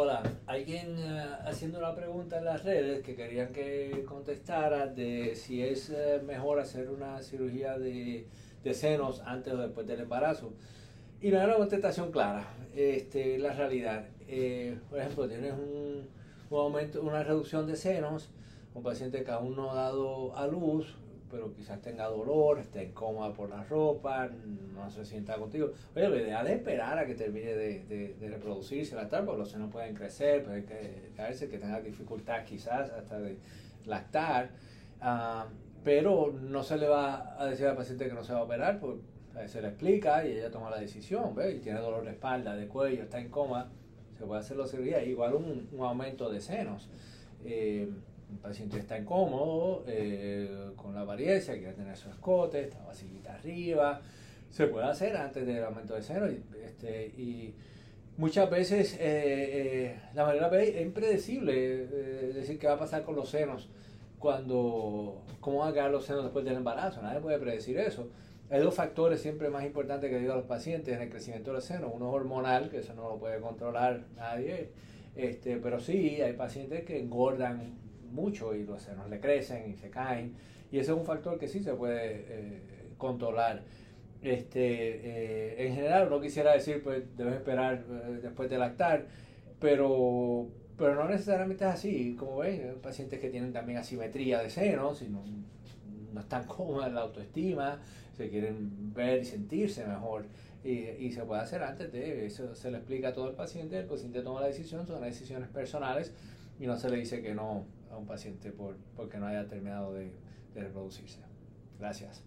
Hola, alguien eh, haciendo una pregunta en las redes que querían que contestara de si es eh, mejor hacer una cirugía de, de, senos antes o después del embarazo. Y no hay una contestación clara. Este, la realidad, eh, por ejemplo, tienes un, un, aumento, una reducción de senos, un paciente que aún no ha dado a luz, pero quizás tenga dolor, esté incómoda por la ropa, no se sienta contigo. Oye, lo ideal es esperar a que termine de, de, reproducirse, lactar, porque los senos pueden crecer, pueden caerse, que tenga dificultad quizás hasta de lactar. Ah, pero no se le va a decir al paciente que no se va a operar, pues se le explica y ella toma la decisión, ¿ves? Y tiene dolor de espalda, de cuello, está en coma, se puede hacer la cirugía, igual un, un aumento de senos. Eh, un paciente está incómodo eh, con la apariencia, quiere tener su escote, está vasillita arriba, se puede hacer antes del aumento de seno y, este, y muchas veces eh, eh, la manera es impredecible decir qué va a pasar con los senos cuando, cómo van a quedar los senos después del embarazo, nadie puede predecir eso. Hay dos factores siempre más importantes que digo a los pacientes en el crecimiento del seno. Uno es hormonal, que eso no lo puede controlar nadie, este, pero sí hay pacientes que engordan mucho y los senos le crecen y se caen. Y ese es un factor que sí se puede eh, controlar. Este, eh, en general, no quisiera decir, pues debes esperar eh, después de lactar, pero, pero no necesariamente es así. Como ven, pacientes que tienen también asimetría de senos y no, no están cómodos en la autoestima, se quieren ver y sentirse mejor. Y, y, se puede hacer antes de eso, se le explica a todo el paciente, el paciente toma la decisión, son decisiones personales y no se le dice que no a un paciente por, porque no haya terminado de, de reproducirse. Gracias.